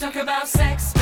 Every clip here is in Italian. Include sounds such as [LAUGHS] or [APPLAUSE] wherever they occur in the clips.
talk about sex,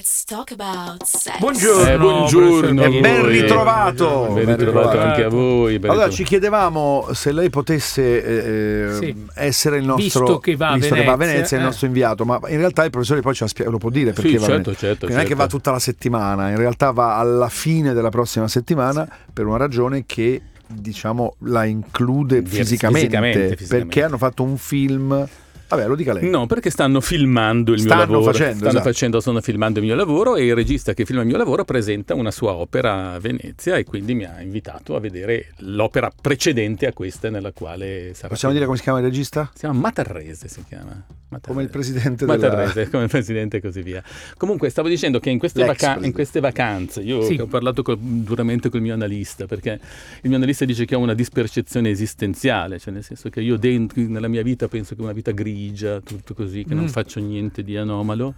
Let's talk about sex. Buongiorno, Eh, buongiorno e ben ritrovato. Ben ritrovato ritrovato. anche a voi. Allora ci chiedevamo se lei potesse eh, Sì. essere il nostro Visto che va a visto che va a Venezia, Venezia, il eh. nostro inviato, ma in realtà il professore poi ce la spie- lo può dire perché Sì, va certo, Venezia. certo, non è che certo. va tutta la settimana, in realtà va alla fine della prossima settimana per una ragione che diciamo la include fisicamente, fisicamente, fisicamente. perché hanno fatto un film Vabbè, lo dica lei. No, perché stanno filmando il Stanno mio lavoro. facendo, stanno esatto. facendo, stanno filmando il mio lavoro e il regista che filma il mio lavoro presenta una sua opera a Venezia e quindi mi ha invitato a vedere l'opera precedente a questa nella quale sarà. Possiamo dire come si chiama il regista? Si chiama Matarrese, si chiama. Matarrese. Come il presidente della... Matarrese, come il presidente e così via. Comunque stavo dicendo che in queste, vaca- in queste vacanze, io Sì. ho parlato col- duramente col mio analista, perché il mio analista dice che ho una dispercezione esistenziale, cioè nel senso che io dentro, nella mia vita penso che una vita grigia, tutto così, che non Mm. faccio niente di anomalo.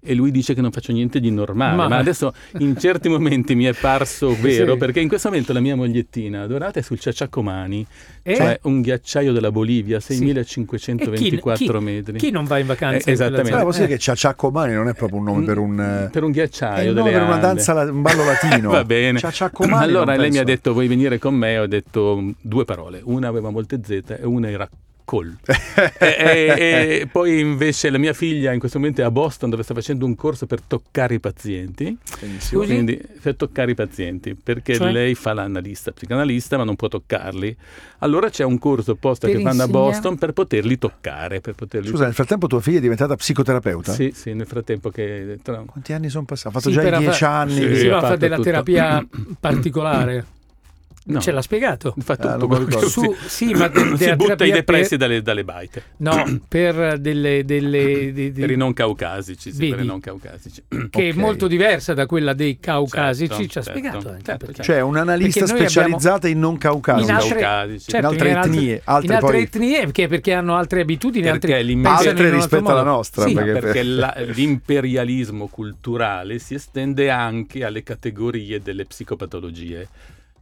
E lui dice che non faccio niente di normale, Ma- ma, adesso in certi momenti mi è parso [LAUGHS] vero, Sì. perché in questo momento la mia mogliettina adorata è sul Ciaciacomani, Eh? cioè un ghiacciaio della Bolivia, Sì. 6524 chi, metri. Chi non va in vacanza? Eh, esattamente. Ah, posso dire Eh. che Ciaciacomani non è proprio un nome per un... eh, per un è ghiacciaio un nome delle per una danza, un ballo [LAUGHS] latino. Va bene. Ciaciacomani allora non lei mi ha penso. detto vuoi venire con me? Ho detto mm, due parole. Una aveva molte Z e una era col. [LAUGHS] e, e- e poi invece la mia figlia in questo momento è a Boston dove sta facendo un corso per toccare i pazienti. Benissimo. Scusi? Quindi per toccare i pazienti, perché Cioè? lei fa l'analista, psicanalista, ma non può toccarli. Allora c'è un corso apposta Per che fanno a Boston per poterli toccare, per poterli Scusa, nel frattempo tua figlia è diventata psicoterapeuta? Sì, sì, nel frattempo che tra- Quanti anni sono passati? Ha fatto Sì, già dieci anni. Sì, di- Si ha va a fare fatto della tutto. terapia [CLEARS THROAT] particolare. No, Ce l'ha spiegato. fa Ah, tutto che- Su, sì, ma [COUGHS] de- si della butta i depressi per- dalle, dalle baite. No, [COUGHS] per delle... delle di- di- Per i non caucasici, sì, per Vedi? i non caucasici. che Ok. è molto diversa da quella dei caucasici, Certo, ci ha certo, spiegato anche certo, perché. Cioè, un'analista specializzata in non caucasici. in altre, caucasici. certo, In altre altre- etnie, altre in altre poi- etnie perché, perché hanno altre abitudini, Perché Altre altro rispetto alla nostra, Sì, perché- perché la- l'imperialismo culturale si estende anche alle categorie delle psicopatologie.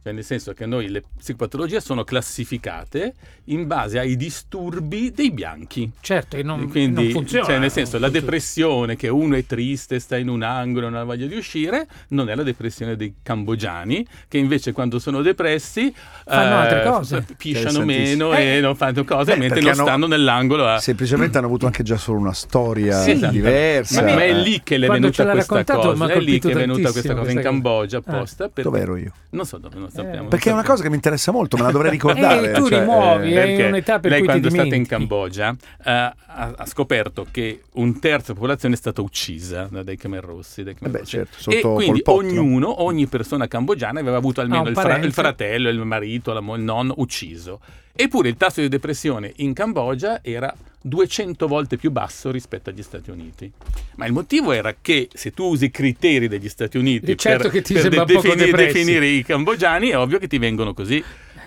Cioè nel senso che noi le psicopatologie sono classificate in base ai disturbi dei bianchi. certo, e non, quindi, non funziona. cioè, nel senso, la depressione che uno è triste, sta in un angolo, non ha voglia di uscire, non è la depressione dei cambogiani, che invece quando sono depressi Fanno eh, altre cose. pisciano meno Eh, e non fanno cose, beh, mentre non hanno- stanno nell'angolo a... Semplicemente hanno avuto anche già solo una storia Sì, esatto. diversa. Ma, ma è Eh, lì che le è Quando venuta questa cosa, è lì che è venuta questa cosa in Cambogia apposta. per- Dove ero io? Non so dove, non sappiamo. Perché è una cosa che mi interessa molto, me la dovrei [LAUGHS] ricordare. Eh, tu cioè, rimuovi, eh, eh. Perché un'età per lei cui ti quando è stata in. Cambogia eh, ha, ha scoperto che un terzo della popolazione è stata uccisa da- dai Khmer Rossi. Dai Khmer Eh beh, Rossi. certo, e quindi Pot, no? ognuno, ogni persona cambogiana aveva avuto almeno un il, fra- il fratello, il marito, la mo- il nonno ucciso. Eppure il tasso di depressione in Cambogia era 200 volte più basso rispetto agli Stati Uniti. Ma il motivo era che se tu usi i criteri degli Stati Uniti certo per, per poco definire, definire i cambogiani, è ovvio che ti vengono così.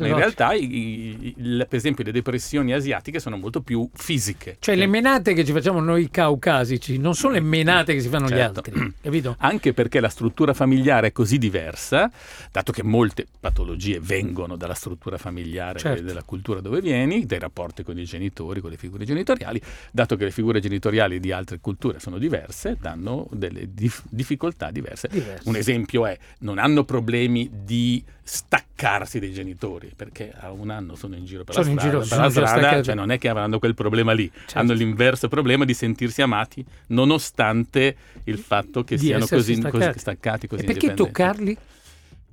In realtà, i- i- il- per esempio, le depressioni asiatiche sono molto più fisiche. Cioè le menate che ci facciamo noi caucasici non sono le menate che si fanno gli Certo. altri, capito? [CLEARS THROAT] Anche perché la struttura familiare è così diversa, dato che molte patologie vengono dalla struttura familiare Certo. della cultura dove vieni, dai rapporti con i genitori, con le figure genitoriali, dato che le figure genitoriali di altre culture sono diverse, danno delle dif- difficoltà diverse. Diverse. Un esempio è, non hanno problemi di staccarsi dai genitori, perché a un anno sono in giro per Sono la strada, giro, per la strada, staccati. cioè non è che avranno quel problema lì, Certo. hanno l'inverso problema di sentirsi amati, nonostante il fatto che Di siano così, così staccati. staccati, così E perché toccarli?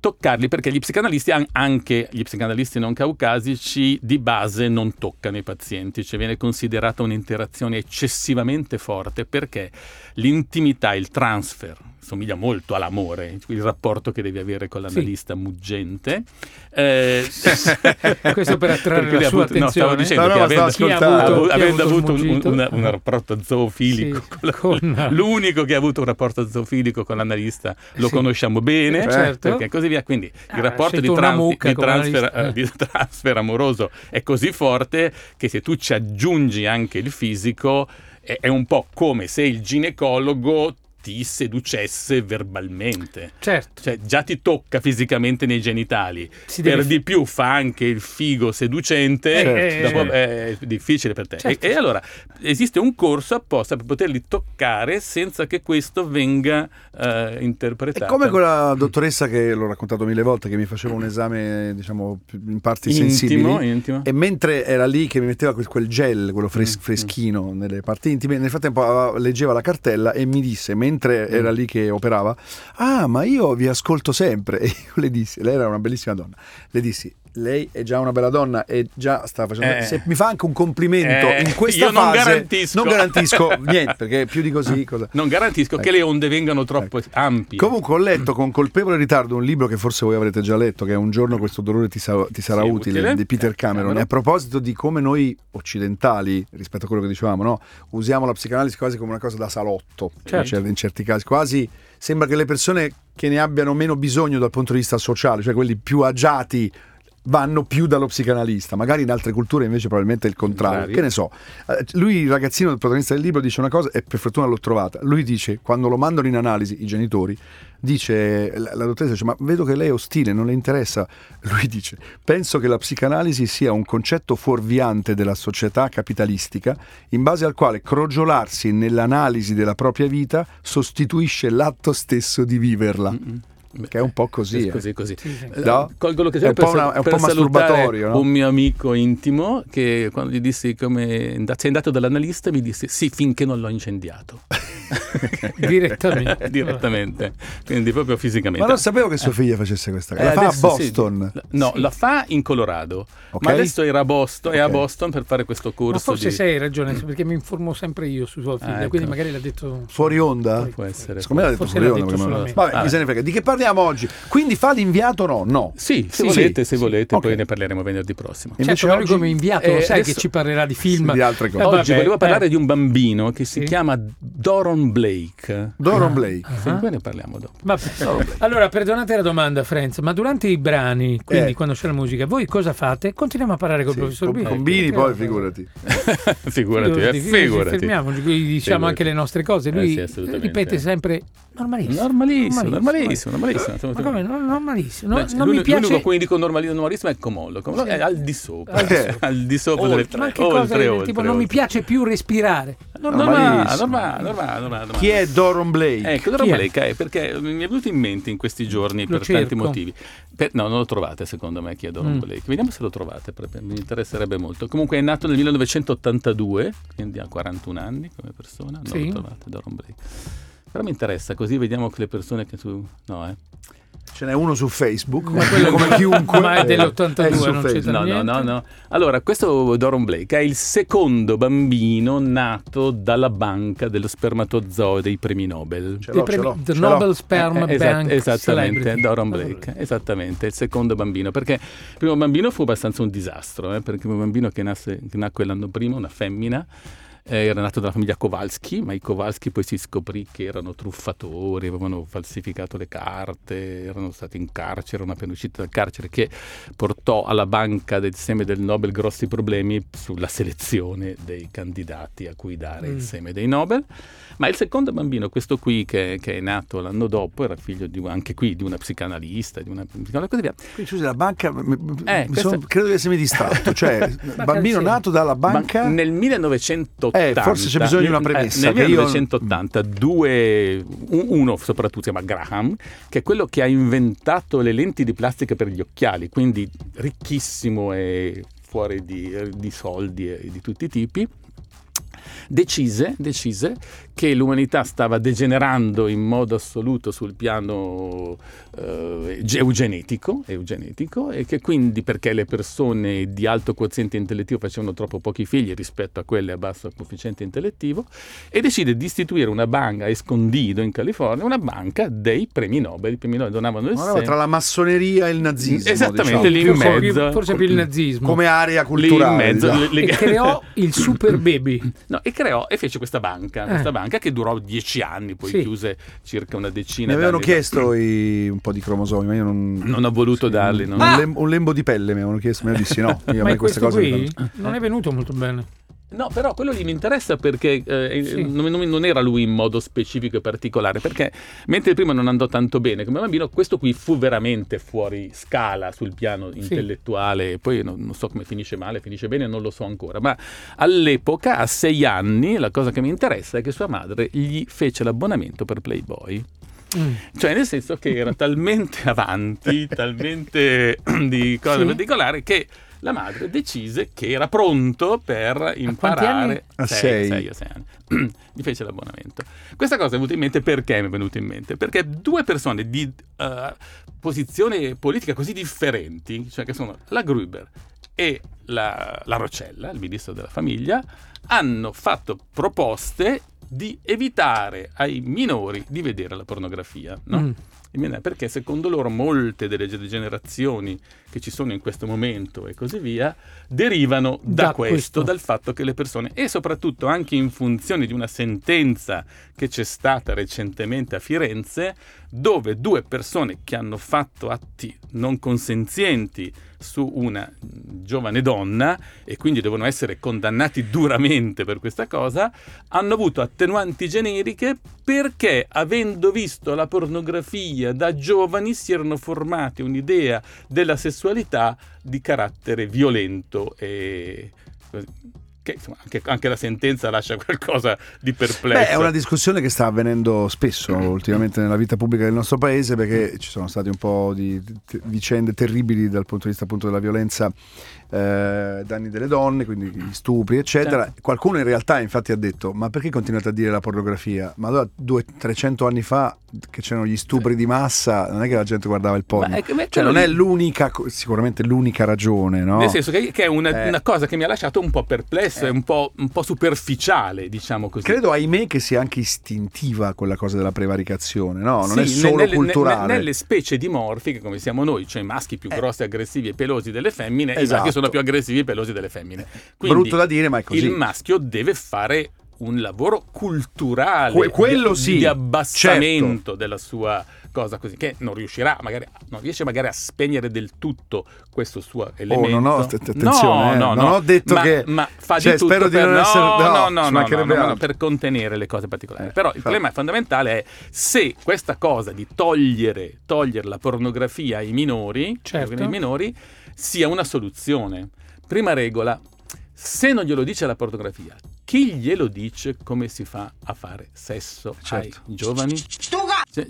Toccarli perché gli psicanalisti, an- anche gli psicanalisti non caucasici, di base non toccano i pazienti, cioè viene considerata un'interazione eccessivamente forte perché l'intimità, il transfer, somiglia molto all'amore, il rapporto che devi avere con l'analista muggente. Eh, [LAUGHS] Questo per attrarre la sua avuto- no, stavo attenzione. dicendo No, no, avendo, avuto, avendo avuto un, un- un rapporto zoofilico, Sì, con la- con- l'unico che ha avuto un rapporto zoofilico con l'analista lo Sì. conosciamo bene, Certo. perché così via. Quindi Ah, il rapporto di, trans- di transfer, eh, di [LAUGHS] transfer amoroso è così forte che se tu ci aggiungi anche il fisico è, è un po' come se il ginecologo ti seducesse verbalmente. Certo. Cioè, già ti tocca fisicamente nei genitali. Si per deve- di più fa anche il figo seducente. Eh, dopo eh, è difficile per te. Certo. E, e allora esiste un corso apposta per poterli toccare senza che questo venga eh, È interpretato. come quella dottoressa che l'ho raccontato mille volte che mi faceva un esame, diciamo, in parti intimo, sensibili. intimo. E mentre era lì che mi metteva quel, quel gel, quello fres- Mm, freschino nelle parti intime, nel frattempo aveva- leggeva la cartella e mi disse, mentre Mm. era lì che operava, ah ma io vi ascolto sempre. [LAUGHS] E io le dissi, lei era una bellissima donna, le dissi, lei è già una bella donna e già sta facendo... Eh. Se mi fa anche un complimento Eh, in questa io non fase... garantisco. Non garantisco niente, perché più di così... [LAUGHS] Cosa... Non garantisco che Ecco. le onde vengano troppo ampie. Comunque ho letto con colpevole ritardo un libro che forse voi avrete già letto, che è Un giorno questo dolore ti, sa- ti sarà Sì, utile, utile. di Peter Cameron. Cameron. E a proposito di come noi occidentali, rispetto a quello che dicevamo, no? usiamo la psicanalisi quasi come una cosa da salotto, Certo. in cer- in certi casi, quasi sembra che le persone che ne abbiano meno bisogno dal punto di vista sociale, cioè quelli più agiati, vanno più dallo psicanalista, magari in altre culture invece probabilmente è il contrario, Contrario. che ne so. Eh, Lui, il ragazzino, il protagonista del libro, dice una cosa e per fortuna l'ho trovata. Lui dice, quando lo mandano in analisi i genitori, dice, la, la dottoressa dice, ma vedo che lei è ostile, non le interessa. [LAUGHS] Lui dice, penso che la psicanalisi sia un concetto fuorviante della società capitalistica, in base al quale crogiolarsi nell'analisi della propria vita sostituisce l'atto stesso di viverla. Mm-mm. Che è un po' così, eh. Così, così. Sì, sì. Eh, No? Colgo È l'occasione un per, una- è un per salutare masturbatorio, no? un mio amico intimo che quando gli dissi come sei andato dall'analista mi disse sì finché non l'ho incendiato. [LAUGHS] Direttamente. [LAUGHS] Direttamente, quindi proprio fisicamente. Ma non sapevo che sua figlia facesse questa cosa. Eh, La fa a adesso sì. Boston. No, Sì. la fa in Colorado, Ok. ma adesso era a Boston, è a. Boston per fare questo corso. Ma forse di... sei hai ragione, perché mi informo sempre io su sua figlia, ecco. quindi magari l'ha detto Fuori onda? Fuori. Può essere. Secondo me l'ha detto Forse fuori l'ha onda. Vabbè, chi se ne frega. Di che parliamo oggi? Quindi fa l'inviato o no? No. Sì, se Sì, volete, sì, se sì. volete, Ok. poi ne parleremo venerdì prossimo. Invece certo, ma oggi- come inviato Eh, lo sai adesso- che ci parlerà di film. Di altre cose. Eh, Oggi volevo parlare eh. di un bambino che si Sì. chiama Doron Blake. Doron Blake. Sì, Ah. poi ne parliamo dopo. Vabbè. Allora, perdonate la domanda, Franz, ma durante i brani, quindi Eh. quando c'è la musica, voi cosa fate? Continuiamo a parlare col Sì, professor con- Bini. Combini [LAUGHS] Eh, poi, figurati. figurati, eh, Figurati. Fermiamoci, qui diciamo Figurati. anche le nostre cose. Eh Lui sì, ripete sempre normalissimo. Normalissimo, normalissimo, normalissimo. Ma come? No, normalissimo. No, Beh, non mi l'unico- L'unico piace. cui dico normalissimo, normalissimo è Comollo. Comollo Sì. è al di sopra. Al di sopra. al di sopra delle Ma che cosa oltre, del oltre, tipo non mi oltre. piace più respirare. Normale, Normalissimo. normale, normale. Chi è Doron Blake? Ecco, Chi Doron è? Blake, eh, perché mi è venuto in mente in questi giorni Lo per tanti cerco. motivi. Per- no, non lo trovate secondo me chi è Doron Mm. Blake. Vediamo se lo trovate, perché mi interesserebbe molto. Comunque è nato nel 1982, quindi ha 41 anni come persona. Non Sì. lo trovate, Doron Blake. Però mi interessa, così vediamo che le persone che su... No, eh. Ce n'è uno su Facebook, Ma quello- come chiunque. ma è dell'82, È su non c'è Facebook. No, no, niente. no, no. Allora, questo Doron Blake è il secondo bambino nato dalla banca dello spermatozoo dei premi Nobel. Ce Dei premi- l'ho, The ce l'ho. Nobel Sperm Eh, esat- Bank esattamente, Celebrity. Doron Blake, esattamente, il secondo bambino, perché il primo bambino fu abbastanza un disastro, eh, perché il primo bambino che, nasse- che nacque l'anno prima, una femmina, eh, era nato dalla famiglia Kowalski, ma i Kowalski poi si scoprì che erano truffatori, avevano falsificato le carte, erano stati in carcere, una appena uscita dal carcere, che portò alla banca del seme del Nobel grossi problemi sulla selezione dei candidati a cui dare Mm. il seme dei Nobel. Ma il secondo bambino, questo qui che, che è nato l'anno dopo, era figlio di, anche qui di una psicanalista, di una e così via. Quindi, scusi, la banca, Eh, sono- credo di essermi distratto. Cioè, [LAUGHS] bambino nato dalla banca. nel 1980 Eh, forse c'è bisogno di una premessa, eh, nel che io- 1980 due un- uno soprattutto si chiama Graham che è quello che ha inventato le lenti di plastica per gli occhiali quindi ricchissimo e fuori di, di soldi e di tutti i tipi decise, decise che l'umanità stava degenerando in modo assoluto sul piano eh, ge- eugenetico, eugenetico e che quindi perché le persone di alto quoziente intellettivo facevano troppo pochi figli rispetto a quelle a basso coefficiente intellettivo e decide di istituire una banca a Escondido in California, una banca dei premi Nobel, i premi Nobel donavano il seme. tra la massoneria e il nazismo. Esattamente, diciamo. lì in Forse più- mezzo. forse più il nazismo. Come area Lì culturale. in mezzo diciamo. le- le- e creò il Super Baby. [LAUGHS] No, e creò e fece questa banca, Eh. questa banca che durò dieci anni, poi Sì. chiuse circa una decina Mi avevano chiesto i- un po' di cromosomi, ma io non. Non ho voluto darli. non- Un, lem- un lembo di pelle mi avevano chiesto, ma io dissi no. Io a Ma me in queste questo cose. qui non è venuto molto bene. No, però quello lì mi interessa perché eh, Sì. non, non- era lui in modo specifico e particolare, perché mentre il primo non andò tanto bene come bambino, questo qui fu veramente fuori scala sul piano intellettuale, e poi non, non so come finisce male, finisce bene, non lo so ancora, ma all'epoca, a sei anni, la cosa che mi interessa è che sua madre gli fece l'abbonamento per Playboy. Mm. Cioè, nel senso che era talmente [LAUGHS] avanti, talmente di cose Sì. particolari, che la madre decise che era pronto per imparare. A sei. sei o sei anni. [CLEARS THROAT] Gli fece l'abbonamento. Questa cosa è venuta in mente perché mi è venuta in mente? Perché due persone di eh, posizione politica così differenti, cioè che sono la Gruber e la, la Rocella, il ministro della famiglia, hanno fatto proposte di evitare ai minori di vedere la pornografia. No? Mm. Perché secondo loro molte delle generazioni che ci sono in questo momento e così via derivano da, Da questo, questo. dal fatto che le persone, e soprattutto anche in funzione di una sentenza che c'è stata recentemente a Firenze, dove due persone che hanno fatto atti non consenzienti su una giovane donna e quindi devono essere condannati duramente per questa cosa, hanno avuto attenuanti generiche perché avendo visto la pornografia da giovani si erano formati un'idea della sessualità di carattere violento e che insomma, anche, anche la sentenza lascia qualcosa di perplesso. Beh, è una discussione che sta avvenendo spesso ultimamente nella vita pubblica del nostro paese perché ci sono stati un po' di t- vicende terribili dal punto di vista appunto della violenza eh, danni delle donne, quindi gli stupri, eccetera. Certo. Qualcuno in realtà infatti ha detto ma perché continuate a dire la pornografia? Ma allora 200-300 anni fa che c'erano gli stupri di massa, non è che la gente guardava il porno. Beh, cioè quello non è l'unica, sicuramente l'unica ragione, no? Nel senso che, che è una, Eh. una cosa che mi ha lasciato un po' perplesso Eh. e un po', un po' superficiale, diciamo così. Credo, ahimè, che sia anche istintiva quella cosa della prevaricazione, no? Non Sì, è solo nelle- culturale. ne- nelle specie dimorfiche come siamo noi, cioè maschi più Eh. grossi, aggressivi e pelosi delle femmine, i Esatto. maschi sono più aggressivi e pelosi delle femmine. Quindi Brutto da dire, ma è così. il maschio deve fare un lavoro culturale Que- quello di, sì, di abbassamento certo. della sua cosa così che non riuscirà magari non riesce magari a spegnere del tutto questo suo elemento Oh, no, no, st- attenzione, eh, no, non no, ho detto ma, che- ma fa cioè, di tutto spero di per, non no, essere- no, no, no, no, no, no, no, per contenere le cose particolari Eh, però il fa- problema fondamentale è se questa cosa di togliere, togliere la pornografia ai minori, Certo. ai minori sia una soluzione prima regola se non glielo dice la pornografia, chi glielo dice come si fa a fare sesso Certo. ai giovani? Cioè,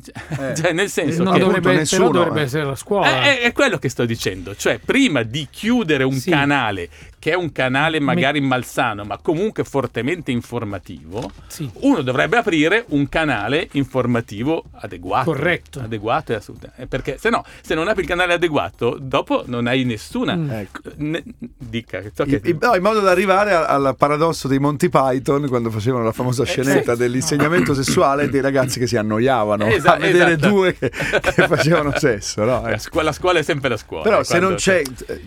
cioè- Eh. cioè, nel senso non che dovrebbe, nessuno, però dovrebbe eh. essere la scuola. è, è- è quello che sto dicendo, cioè prima di chiudere un Sì. canale che è un canale Mi- magari malsano, ma comunque fortemente informativo, Sì. uno dovrebbe aprire un canale informativo adeguato. Corretto. Adeguato e assolutamente. eh, Perché se no, se non apri il canale adeguato, dopo non hai nessuna. Mm. Ecco. Ne- dica, so che- I- no, in modo da arrivare al paradosso dei Monty Python quando facevano la famosa Eh, scenetta sì. dell'insegnamento sessuale dei ragazzi che si annoiavano Esa- a vedere esatto. due che, che facevano sesso. no? Eh. la, scuola, la scuola è sempre la scuola. Però eh, se non c'è eh,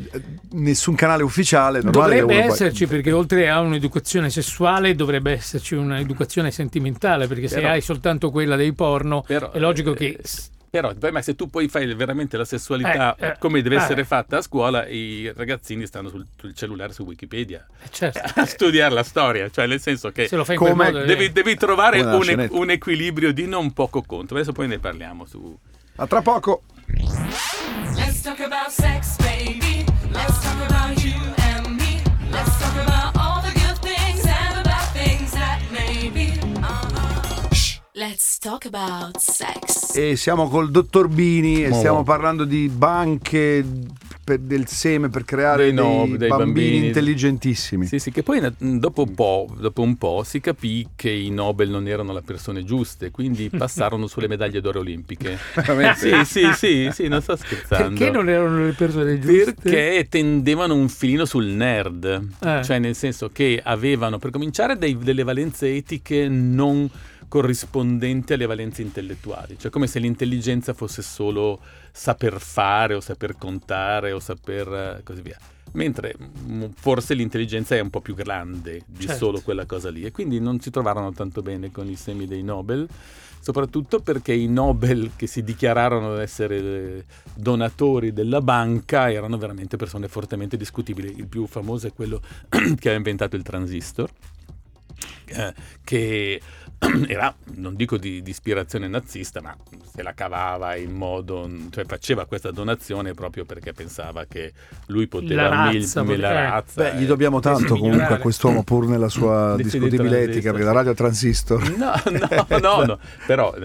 nessun canale ufficiale, Dovrebbe uno poi- esserci perché oltre a un'educazione sessuale dovrebbe esserci un'educazione sentimentale perché se Però- hai soltanto quella dei porno Però, è logico eh, che Però il problema è se tu poi fai veramente la sessualità Eh, eh, come deve eh. essere fatta a scuola, i ragazzini stanno sul, sul cellulare su Wikipedia eh, certo, [LAUGHS] a studiare la storia, cioè nel senso che se lo fai in come quel modo eh, devi, devi trovare un, un equilibrio di non poco conto. Adesso poi ne parliamo su... A tra poco. Let's talk about sex, baby. Let's talk about Let's talk about sex. E siamo col dottor Bini e stiamo parlando di banche per- del seme per creare Dei dei, no- dei bambini, bambini. intelligentissimi. Sì, sì, che poi dopo un, po', dopo un po' si capì che i Nobel non erano le persone giuste, quindi [LAUGHS] passarono sulle medaglie d'oro olimpiche. Sì, sì, sì, sì, non sto scherzando. perché non erano le persone giuste Perché tendevano un filino sul nerd, Eh. cioè nel senso che avevano per cominciare dei- delle valenze etiche non corrispondenti alle valenze intellettuali, cioè come se l'intelligenza fosse solo saper fare o saper contare o saper eh, così via. Mentre mm, forse l'intelligenza è un po' più grande di Certo. solo quella cosa lì e quindi non si trovarono tanto bene con i semi dei Nobel soprattutto perché i Nobel che si dichiararono essere eh, donatori della banca erano veramente persone fortemente discutibili. Il più famoso è quello [CLEARS THROAT] che ha inventato il transistor, eh, che [CLEARS THROAT] era, non dico di, di, ispirazione nazista, ma se la cavava in modo, cioè faceva questa donazione proprio perché pensava che lui poteva la razza, mil, la razza Beh, gli dobbiamo tanto comunque a quest'uomo pur nella sua [LAUGHS] discutibile etica, perché la radio transistor. [LAUGHS] No, no, no, no però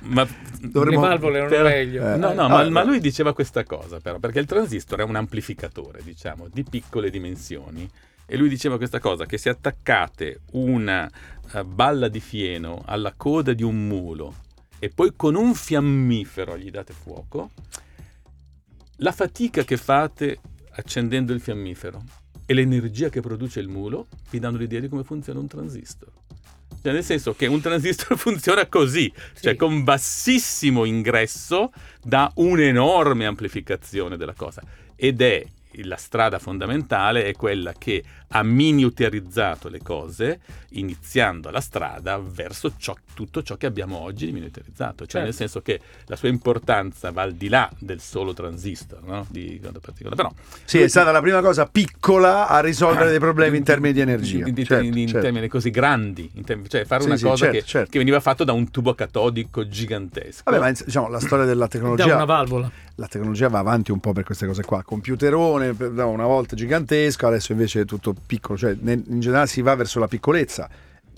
ma, dovremmo, le valvole erano per, meglio. Eh, no, no, ah, ma, ma lui diceva questa cosa però, perché il transistor è un amplificatore, diciamo, di piccole dimensioni e lui diceva questa cosa, che se attaccate una uh, balla di fieno alla coda di un mulo e poi con un fiammifero gli date fuoco, la fatica che fate accendendo il fiammifero e l'energia che produce il mulo vi danno l'idea di come funziona un transistor. Cioè, nel senso che un transistor [LAUGHS] funziona così, sì. cioè con bassissimo ingresso da un'enorme amplificazione della cosa. Ed è la strada fondamentale è quella che ha miniaturizzato le cose, iniziando la strada verso ciò, tutto ciò che abbiamo oggi di miniaturizzato, cioè certo. nel senso che la sua importanza va al di là del solo transistor, no? di Però, sì, è stata la prima cosa piccola a risolvere ah, dei problemi in termini di energia. In, certo, in, in certo. termini così grandi, termini, cioè fare sì, una sì, cosa certo, che, certo. che, veniva fatto da un tubo catodico gigantesco. Vabbè, ma diciamo, la storia della tecnologia... Da una valvola. La tecnologia va avanti un po' per queste cose qua. Computerone, una volta gigantesco, adesso invece è tutto piccolo, cioè in generale si va verso la piccolezza.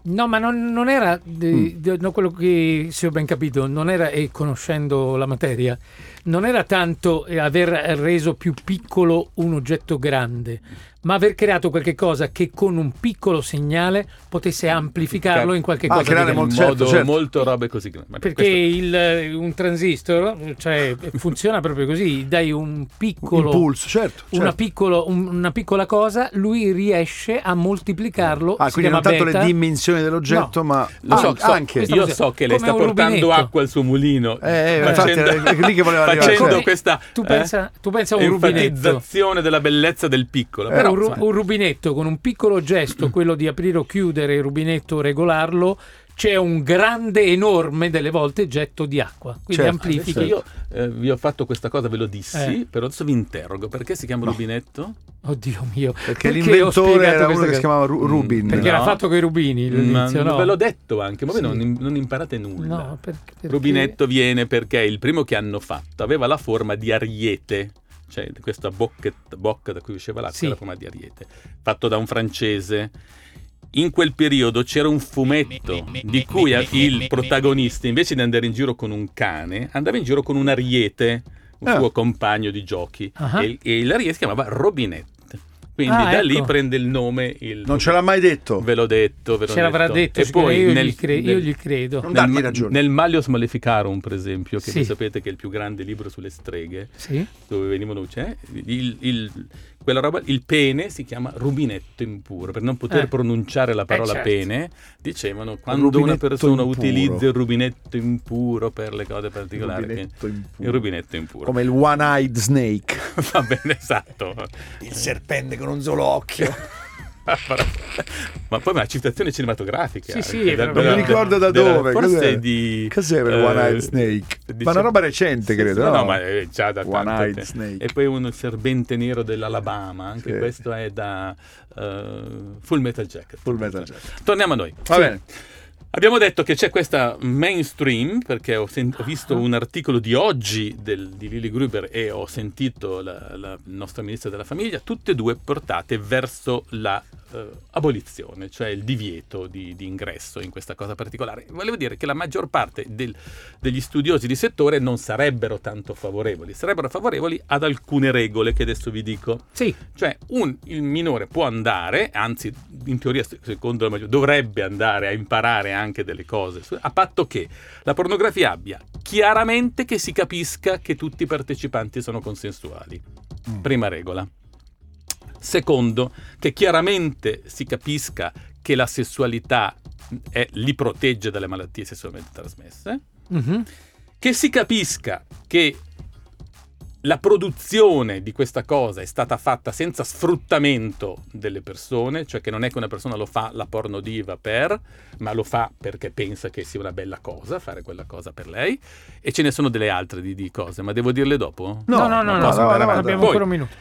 No, ma non, non era, mm. no, quello che se ho ben capito, non era, e conoscendo la materia, non era tanto aver reso più piccolo un oggetto grande, ma aver creato qualche cosa che con un piccolo segnale potesse amplificarlo in qualche ah, cosa creare in molto, modo certo, certo. molto robe così perché questo... il, un transistor cioè, [LAUGHS] funziona proprio così dai un piccolo impulso certo, certo. Una, piccolo, un, una, piccola cosa lui riesce a moltiplicarlo ah quindi non tanto beta. le dimensioni dell'oggetto no. ma Lo so, ah, anche io so che lei sta portando rubinetto. acqua al suo mulino eh, eh, facendo, infatti, è lì che voleva facendo arrivare. questa tu pensa, tu pensa a un rubinetto. della bellezza del piccolo. Eh, però, un, ru- un rubinetto con un piccolo gesto, quello di aprire o chiudere il rubinetto, regolarlo, c'è un grande, enorme, delle volte, getto di acqua. Quindi Certo, amplifichi. Adesso io eh, vi ho fatto questa cosa, ve lo dissi, Eh. però adesso vi interrogo. Perché si chiama No. rubinetto? Oddio mio. perché, ho l'inventore era uno che si cosa? chiamava Ru- Mm, Rubin Perché No. era fatto con i rubini Ma all'inizio, no? ve l'ho detto anche, ma voi Sì. non, non imparate nulla. No, per- perché... Rubinetto viene perché il primo che hanno fatto aveva la forma di ariete, cioè questa bocchetta- bocca da cui usciva l'acqua Sì. era la forma di ariete, fatto da un francese. In quel periodo c'era un fumetto di cui il protagonista, invece di andare in giro con un cane, andava in giro con un ariete, un Ah. suo compagno di giochi. Ah. E, e l'ariete si chiamava Robinette. Quindi Ah, da lì ecco. prende il nome. Il... non ce l'ha mai detto Ve l'ho detto, ve l'ho Ce l'avrà detto, E poi io, nel, gli cre- io nel- gli credo. Non nel, ragione. nel Malios Maleficarum, per esempio, che Sì. voi sapete che è il più grande libro sulle streghe, Sì? dove venivano cioè, il, il- quella roba, il pene si chiama rubinetto impuro. Per non poter Eh. pronunciare la parola certo. pene, dicevano quando una Rubinetto persona impuro. utilizza il rubinetto impuro per le cose particolari. rubinetto. Il rubinetto impuro. come il one-eyed snake [LAUGHS] Va bene, esatto. il serpente con un solo occhio [LAUGHS] Ma poi una citazione cinematografica. Sì, sì, anche però- non mi ricordo da della- dove Forse cos'era? di... cos'era il eh, one-eyed snake dice- ma una roba recente Sì, credo sì, no? no, ma è già da tanto one-eyed tempo. snake E poi uno il serpente nero dell'Alabama, anche Sì. questo è da eh, Full Metal Jacket. Full Metal Jacket. Torniamo a noi. va Sì. bene Abbiamo detto che c'è questa mainstream, perché ho, sen- ho Ah. visto un articolo di oggi del- di Lili Gruber e ho sentito la, la nostra ministra della famiglia, tutte e due portate verso la eh, abolizione, cioè il divieto di, di ingresso in questa cosa particolare. Volevo dire che la maggior parte del- degli studiosi di settore non sarebbero tanto favorevoli, sarebbero favorevoli ad alcune regole che adesso vi dico. Sì, Cioè, un- il minore può andare, anzi, in teoria, se- secondo la maggior, dovrebbe andare a imparare anche delle cose, a patto che la pornografia abbia chiaramente che si capisca che tutti i partecipanti sono consensuali. Mm. Prima regola. Secondo, che chiaramente si capisca che la sessualità è- li protegge dalle malattie sessualmente trasmesse mhm. che si capisca che la produzione di questa cosa è stata fatta senza sfruttamento delle persone, cioè che non è che una persona lo fa la porno diva per, ma lo fa perché pensa che sia una bella cosa fare quella cosa per lei. E ce ne sono delle altre di, di cose, ma devo dirle dopo? No, no, no, no, no, no, vai, vai, vai. abbiamo Poi- ancora un minuto.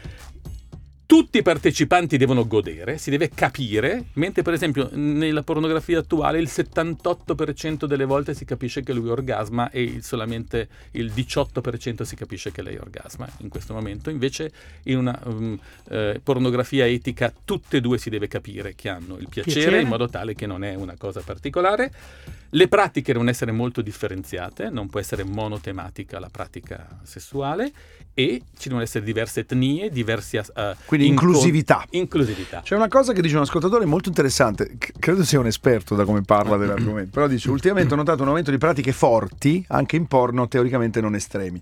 Tutti i partecipanti devono godere, si deve capire, mentre per esempio nella pornografia attuale il 78% delle volte si capisce che lui orgasma e solamente il 18% si capisce che lei orgasma in questo momento. Invece in una um, eh, pornografia etica tutte e due si deve capire che hanno il piacere, Piacere. in modo tale che non è una cosa particolare. Le pratiche devono essere molto differenziate, non può essere monotematica la pratica sessuale e ci devono essere diverse etnie, diversi as- eh, Quindi inco- inclusività. Inclusività. C'è una cosa che dice un ascoltatore molto interessante, c- credo sia un esperto da come parla [CLEARS THROAT] dell'argomento, però dice ultimamente ho notato un aumento di pratiche forti anche in porno teoricamente non estremi.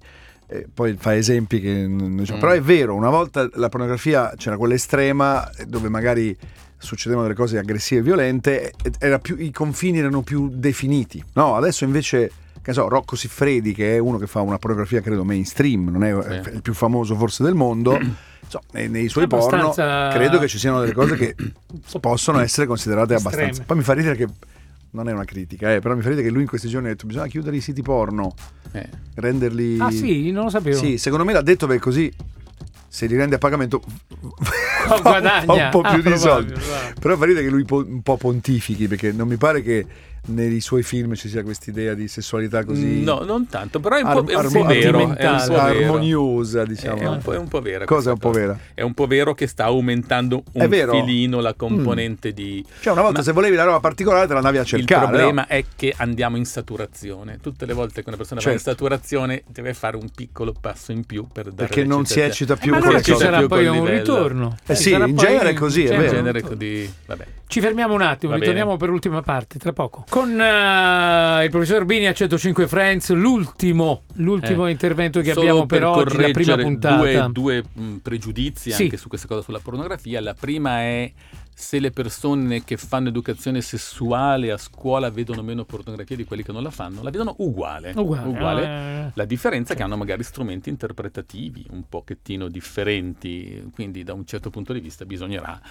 E poi fa esempi che diciamo. Mm. però è vero, una volta la pornografia c'era quella estrema dove magari succedevano delle cose aggressive e violente, era più- i confini erano più definiti. No, adesso invece che so, Rocco Siffredi, che è uno che fa una pornografia credo mainstream, non è Sì. il più famoso forse del mondo, [CLEARS THROAT] insomma, nei, nei suoi porno Abbastanza- credo che ci siano delle cose che [CLEARS THROAT] possono essere considerate Estreme. abbastanza. Poi mi fa ridere che non è una critica, eh, però mi fa ridere che lui in questi giorni ha detto bisogna chiudere i siti porno, Eh. renderli Ah sì, non lo sapevo. Sì, secondo me l'ha detto perché così se li rende a pagamento [LAUGHS] Guadagna. [LAUGHS] fa un po' Ah, più di probabile, soldi. Però fa ridere che lui po- un po' pontifichi perché non mi pare che nei suoi film ci sia questa idea di sessualità così No, non tanto, però è un, ar- po', è un armo- po' vero. È un po' vero. armoniosa, È diciamo. un po', è un po' vera. Cosa è un po' vera? È un po' vero che sta aumentando un È? Mm. filino la componente di... Cioè, una volta Ma- se volevi la roba particolare te l'andavi a cercare. il problema no? è che andiamo in saturazione. Tutte le volte che una persona va in Certo. saturazione deve fare un piccolo passo in più per dare Perché non si eccita più Eh, ma con allora le ci cose. sarà più poi un livello. ritorno. Eh sì, in genere è così, è certo. In vero. genere così, vabbè. Ci fermiamo un attimo, Va ritorniamo bene. per l'ultima parte, tra poco. Con eh, il professor Bini a 105 Friends, l'ultimo, l'ultimo Eh, intervento che abbiamo per, oggi, la prima puntata. Due, due, mh, pregiudizi Sì. anche su questa cosa sulla pornografia. La prima è se le persone che fanno educazione sessuale a scuola vedono meno pornografia di quelli che non la fanno, la vedono uguale. Uguale. eh, La differenza è che hanno magari strumenti interpretativi un pochettino differenti, quindi da un certo punto di vista bisognerà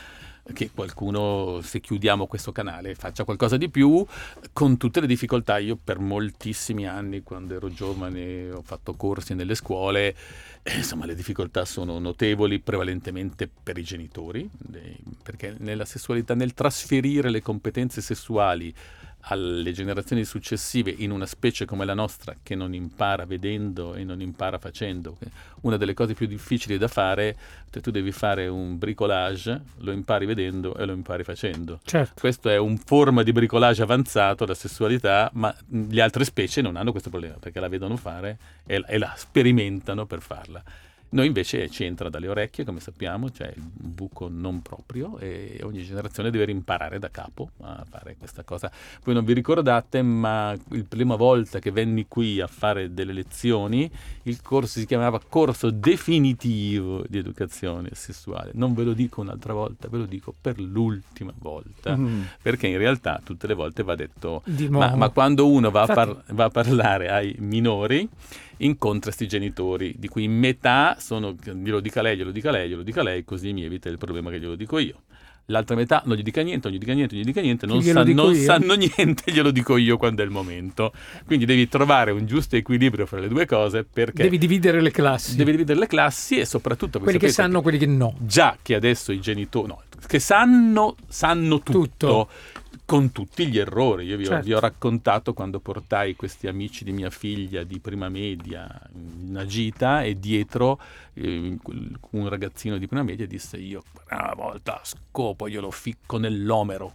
che qualcuno, se chiudiamo questo canale, faccia qualcosa di più, con tutte le difficoltà. Io per moltissimi anni, quando ero giovane, ho fatto corsi nelle scuole, e, insomma le difficoltà sono notevoli, prevalentemente per i genitori, eh, perché nella sessualità, nel trasferire le competenze sessuali alle generazioni successive in una specie come la nostra che non impara vedendo e non impara facendo. Una delle cose più difficili da fare, cioè tu devi fare un bricolage, lo impari vedendo e lo impari facendo. certo. Questo è un forma di bricolage avanzato, la sessualità, ma le altre specie non hanno questo problema perché la vedono fare e, e la sperimentano per farla. Noi invece ci entra dalle orecchie, come sappiamo, c'è il buco non proprio e ogni generazione deve rimparare da capo a fare questa cosa. Voi non vi ricordate, ma la prima volta che venni qui a fare delle lezioni, il corso si chiamava corso definitivo di educazione sessuale. Non ve lo dico un'altra volta, ve lo dico per l'ultima volta, Mm. perché in realtà tutte le volte va detto ma, ma quando uno va a, par- va a parlare ai minori, incontra questi genitori, di cui metà sono glielo dica lei, glielo dica lei, glielo dica lei, così mi evita il problema che glielo dico io. L'altra metà non gli dica niente, non gli dica niente, non gli dica niente, non, sa- non sanno niente, [LAUGHS] glielo dico io quando è il momento. Quindi devi trovare un giusto equilibrio fra le due cose perché Devi dividere le classi. devi dividere le classi e soprattutto... quelli che sanno, quelli che no. già che adesso i genitori, no, che sanno, sanno tutto, Tutto. Con tutti gli errori. Io vi ho, Certo. vi ho raccontato quando portai questi amici di mia figlia di prima media in una gita e dietro eh, un ragazzino di prima media disse io una volta scopo glielo ficco nell'omero.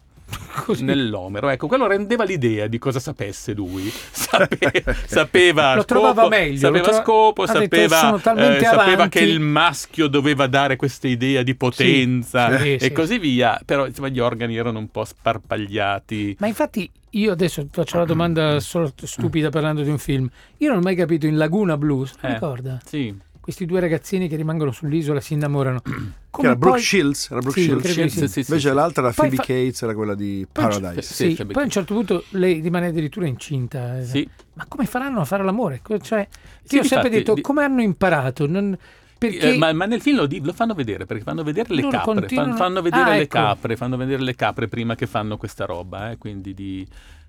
Così. Nell'omero, ecco, quello rendeva l'idea di cosa sapesse lui. Sape- [LAUGHS] sapeva, Lo trovava scopo, meglio, sapeva tro- scopo, sapeva, "Sono talmente eh, sapeva avanti". che il maschio doveva dare questa idea di potenza Sì, e sì. così via, però insomma, gli organi erano un po' sparpagliati. Ma infatti io adesso faccio la Mm. domanda solo stupida parlando di un film. Io non ho mai capito in Laguna Blues, Eh. ricorda? Sì, questi due ragazzini che rimangono sull'isola si innamorano. Che Come era Brooke poi- Shields, era Brooke Sì, Shields. sì. Sì, Invece sì. l'altra era Poi Phoebe fa- Cates, era quella di poi- Paradise. Sì, Sì, Phoebe poi a un certo punto lei rimane addirittura incinta. Sì. Ma come faranno a fare l'amore? Cioè, Sì, io ho sempre detto di- come hanno imparato? Non- perché Eh, ma, ma nel film lo, lo fanno vedere perché fanno vedere le Loro capre, continuano- fan- fanno vedere Ah, le ecco. capre, fanno vedere le capre prima che fanno questa roba, eh, quindi di,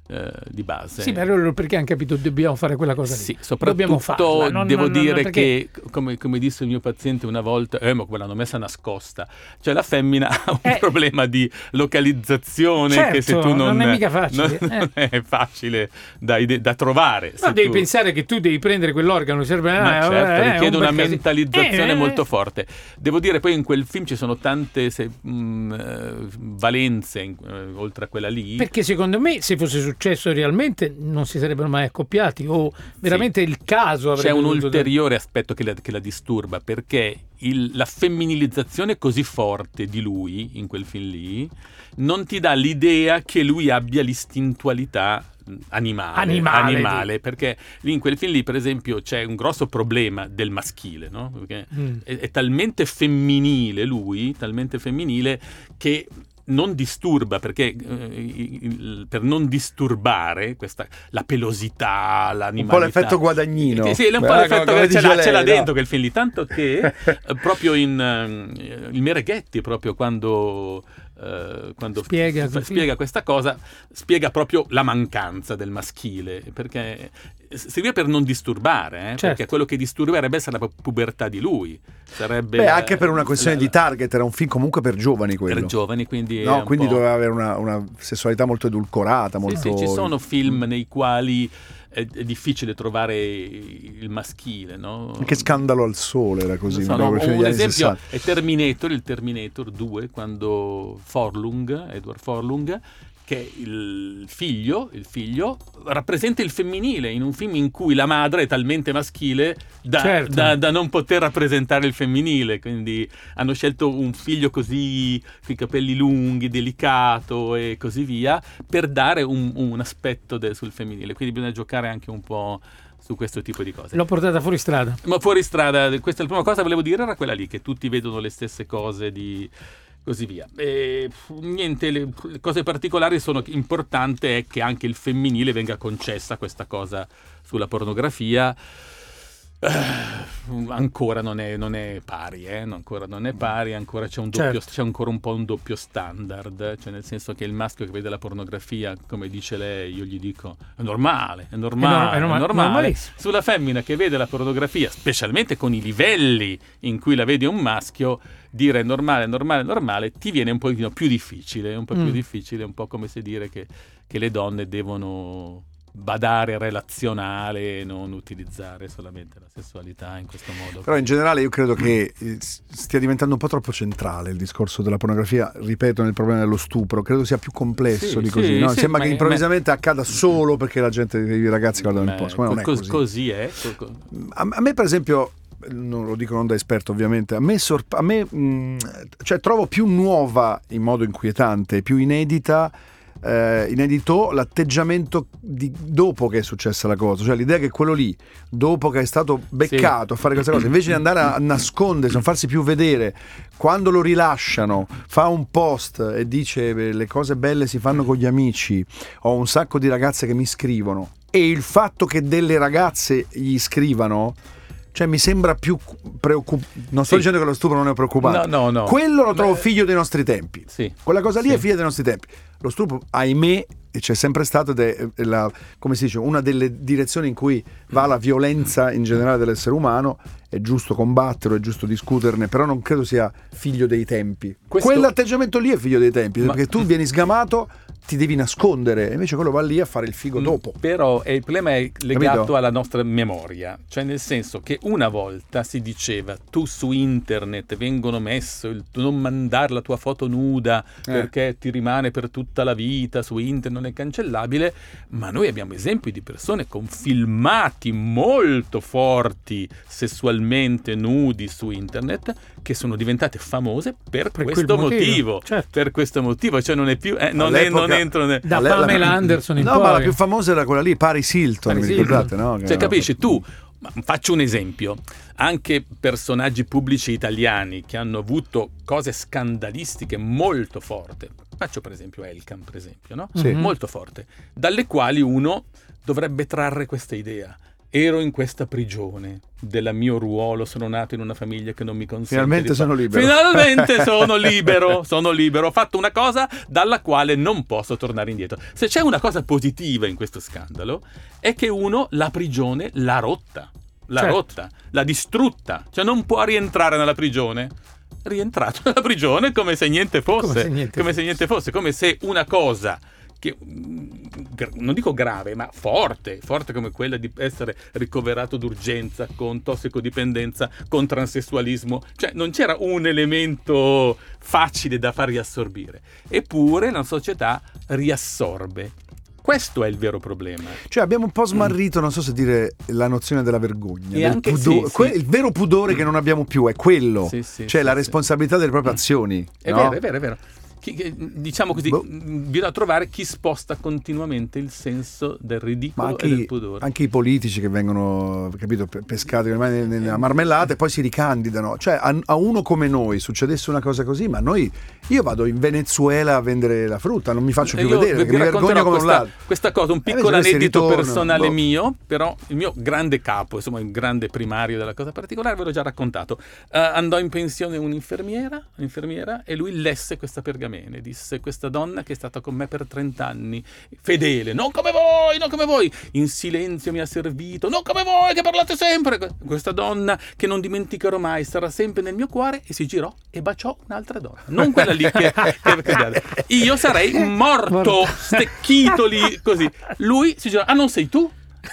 eh, di base. Sì, ma perché hanno capito dobbiamo fare quella cosa lì. Sì, soprattutto farla, non- devo non- non- dire perché- che, come, come disse il mio paziente una volta, eh, ma come l'hanno messa nascosta, cioè la femmina [LAUGHS] ha un Eh. problema di localizzazione che se Certo, tu non, non è mica facile, non- eh. non [LAUGHS] è facile da, da trovare. Se devi tu- pensare che tu devi prendere quell'organo, serve ma eh, certo, eh, è richiede un una casino. mentalizzazione Eh, molto eh. forte. Devo dire, poi in quel film ci sono tante se- mh, eh, valenze, in- eh, oltre a quella lì. Perché secondo me se fosse successo realmente non si sarebbero mai accoppiati o veramente il caso avrebbe C'è un ulteriore aspetto che la, che la disturba perché il- la femminilizzazione così forte di lui in quel film lì non ti dà l'idea che lui abbia l'istintualità animale, Animale, animale, perché lì in quel film lì per esempio c'è un grosso problema del maschile no? perché Mm. è, è talmente femminile lui talmente femminile che non disturba perché eh, per non disturbare questa, la pelosità, Un l'animalità po' l'effetto guadagnino. sì, sì, è un po' Eh, l'effetto che ce l'ha, lei, ce l'ha no? dentro quel film lì, tanto che eh, proprio in eh, il Mereghetti, proprio quando, eh, quando Spiega [LAUGHS] f- spiega questa cosa, spiega proprio la mancanza del maschile, perché serviva per non disturbare, eh, Certo. perché quello che disturberebbe sarebbe la pubertà di lui, sarebbe Beh, anche per una questione la- di target, era un film comunque per giovani quello. per giovani, quindi No, quindi doveva avere una, una sessualità molto edulcorata, Sì, molto... sì, ci sono film nei quali è, è difficile trovare il maschile, no? Che scandalo al sole era così. So, no, un esempio 60. è Terminator, il Terminator 2, quando Forlung, Edward Forlung, che il figlio, il figlio rappresenta il femminile in un film in cui la madre è talmente maschile da, Certo. da- da non poter rappresentare il femminile. Quindi hanno scelto un figlio così, con i capelli lunghi, delicato e così via, per dare un, un aspetto de- sul femminile. Quindi bisogna giocare anche un po' su questo tipo di cose. L'ho portata fuori strada. Ma fuori strada, questa è la prima cosa che volevo dire, era quella lì, che tutti vedono le stesse cose di così via. E, niente, le, le cose particolari sono che importante è che anche il femminile venga concessa questa cosa sulla pornografia. Eh, ancora non è, non è pari, eh? no, ancora non è pari, ancora c'è, un doppio, Certo. c'è ancora un po' un doppio standard, cioè nel senso che il maschio che vede la pornografia, come dice lei, io gli dico è normale, è normale, È norma- è normale. Sulla femmina che vede la pornografia, specialmente con i livelli in cui la vedi un maschio, dire normale, normale, normale, ti viene un pochino più difficile, un po' più Mm. difficile, un po' come se dire che, che le donne devono badare relazionale e non utilizzare solamente la sessualità in questo modo. Però in generale io credo che eh, stia diventando un po' troppo centrale il discorso della pornografia, ripeto, nel problema dello stupro, credo sia più complesso Sì, di così. sì, no? sì, Sembra ma- che improvvisamente accada solo perché la gente, i ragazzi guardano il Beh, po', secondo me non è co- così. così è. A, a me per esempio, non lo dico non da esperto ovviamente, a me, sorp- a me mh, cioè, trovo più nuova in modo inquietante, più inedita, eh, inedito l'atteggiamento di, dopo che è successa la cosa, cioè l'idea che quello lì, dopo che è stato beccato a fare questa cosa, invece di andare a nascondersi, non farsi più vedere, quando lo rilasciano, fa un post e dice "Beh, le cose belle si fanno con gli amici, ho un sacco di ragazze che mi scrivono e il fatto che delle ragazze gli scrivano cioè mi sembra più preoccupante non sto Sì. dicendo che lo stupro non è preoccupante No, no, no. quello lo trovo Beh, figlio dei nostri tempi Sì. quella cosa lì Sì. è figlia dei nostri tempi lo stupro ahimè c'è sempre stato la- come si dice una delle direzioni in cui va la violenza in generale dell'essere umano è giusto combatterlo è giusto discuterne però non credo sia figlio dei tempi Questo- quell'atteggiamento lì è figlio dei tempi Ma- perché tu vieni sgamato ti devi nascondere invece quello va lì a fare il figo dopo Però eh, il problema è legato Capito? alla nostra memoria, cioè nel senso che una volta si diceva tu su internet vengono messo il non mandare la tua foto nuda Eh. perché ti rimane per tutta la vita su internet non è cancellabile, ma noi abbiamo esempi di persone con filmati molto forti sessualmente nudi su internet che sono diventate famose per, Per questo motivo, motivo, certo. per questo motivo, cioè non è più eh, non, è, non entro nel, Da Pamela la- Anderson in no poi. ma la più famosa era quella lì Paris Hilton Paris mi Hilton. ricordate no? Cioè, capisci, tu faccio un esempio. Anche personaggi pubblici italiani che hanno avuto cose scandalistiche molto forti. Faccio per esempio Elkan, per esempio, no? Sì. Molto forte. Dalle quali uno dovrebbe trarre questa idea. Ero in questa prigione del mio ruolo, sono nato in una famiglia che non mi consente Finalmente di sono libero. Finalmente [LAUGHS] sono libero, sono libero. Ho fatto una cosa dalla quale non posso tornare indietro. Se c'è una cosa positiva in questo scandalo è che uno la prigione l'ha rotta, l'ha Certo. rotta, l'ha distrutta, cioè non può rientrare nella prigione. Rientrato nella prigione come se niente fosse, Come se niente come se niente fosse, come se una cosa che non dico grave, ma forte, forte come quella di essere ricoverato d'urgenza con tossicodipendenza, con transessualismo, cioè non c'era un elemento facile da far riassorbire. Eppure la società riassorbe. Questo è il vero problema. Cioè abbiamo un po' smarrito, non so se dire, la nozione della vergogna. Del pudo- sì, que- sì. Il vero pudore che non abbiamo più è quello. Sì, sì, cioè la responsabilità delle proprie azioni. È no? vero, è vero, è vero. Chi- diciamo così, Boh. bisogna trovare chi sposta continuamente il senso del ridicolo anche, e del pudore. anche i politici che vengono capito, pe- pescati nella marmellata e poi si ricandidano. Cioè, a, a uno come noi succedesse una cosa così, ma noi. Io vado in Venezuela a vendere la frutta, non mi faccio più Io vedere perché mi vergogno come un questa, ladro. questa cosa, un Eh, piccolo si aneddoto personale boh. mio, però il mio grande capo, insomma il grande primario della cosa particolare, ve l'ho già raccontato. Eh, andò in pensione un'infermiera, un'infermiera e lui lesse questa pergamena e disse questa donna che è stata con me per 30 anni, fedele, non come voi, non come voi, in silenzio mi ha servito, non come voi che parlate sempre. Questa donna che non dimenticherò mai, sarà sempre nel mio cuore e si girò e baciò un'altra donna, non quella lì che... che- che- io sarei [LAUGHS] morto, Morto. stecchito lì così. Lui si girò, ah non sei tu?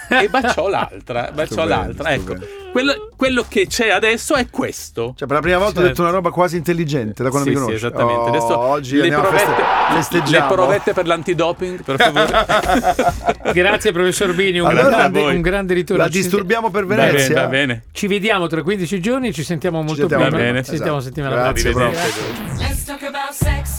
[LAUGHS] E baciò l'altra, baciò Stupendo, l'altra. Ecco, stupendo. quello, quello che c'è adesso è questo. Cioè, per la prima volta ho Certo. detto una roba quasi intelligente da quando Sì, mi sì, conosci. esattamente. Oh, Adesso oggi le provette, feste- le provette per l'antidoping, per favore. [LAUGHS] Grazie professor Bini, un, Allora, grande, un grande ritorno. La Ci disturbiamo per va bene, Venezia. va bene. Ci vediamo tra 15 giorni ci sentiamo molto sentiamo prima. bene. Ci sentiamo Esatto. settimana Grazie, prossima. bro. Let's talk about sex,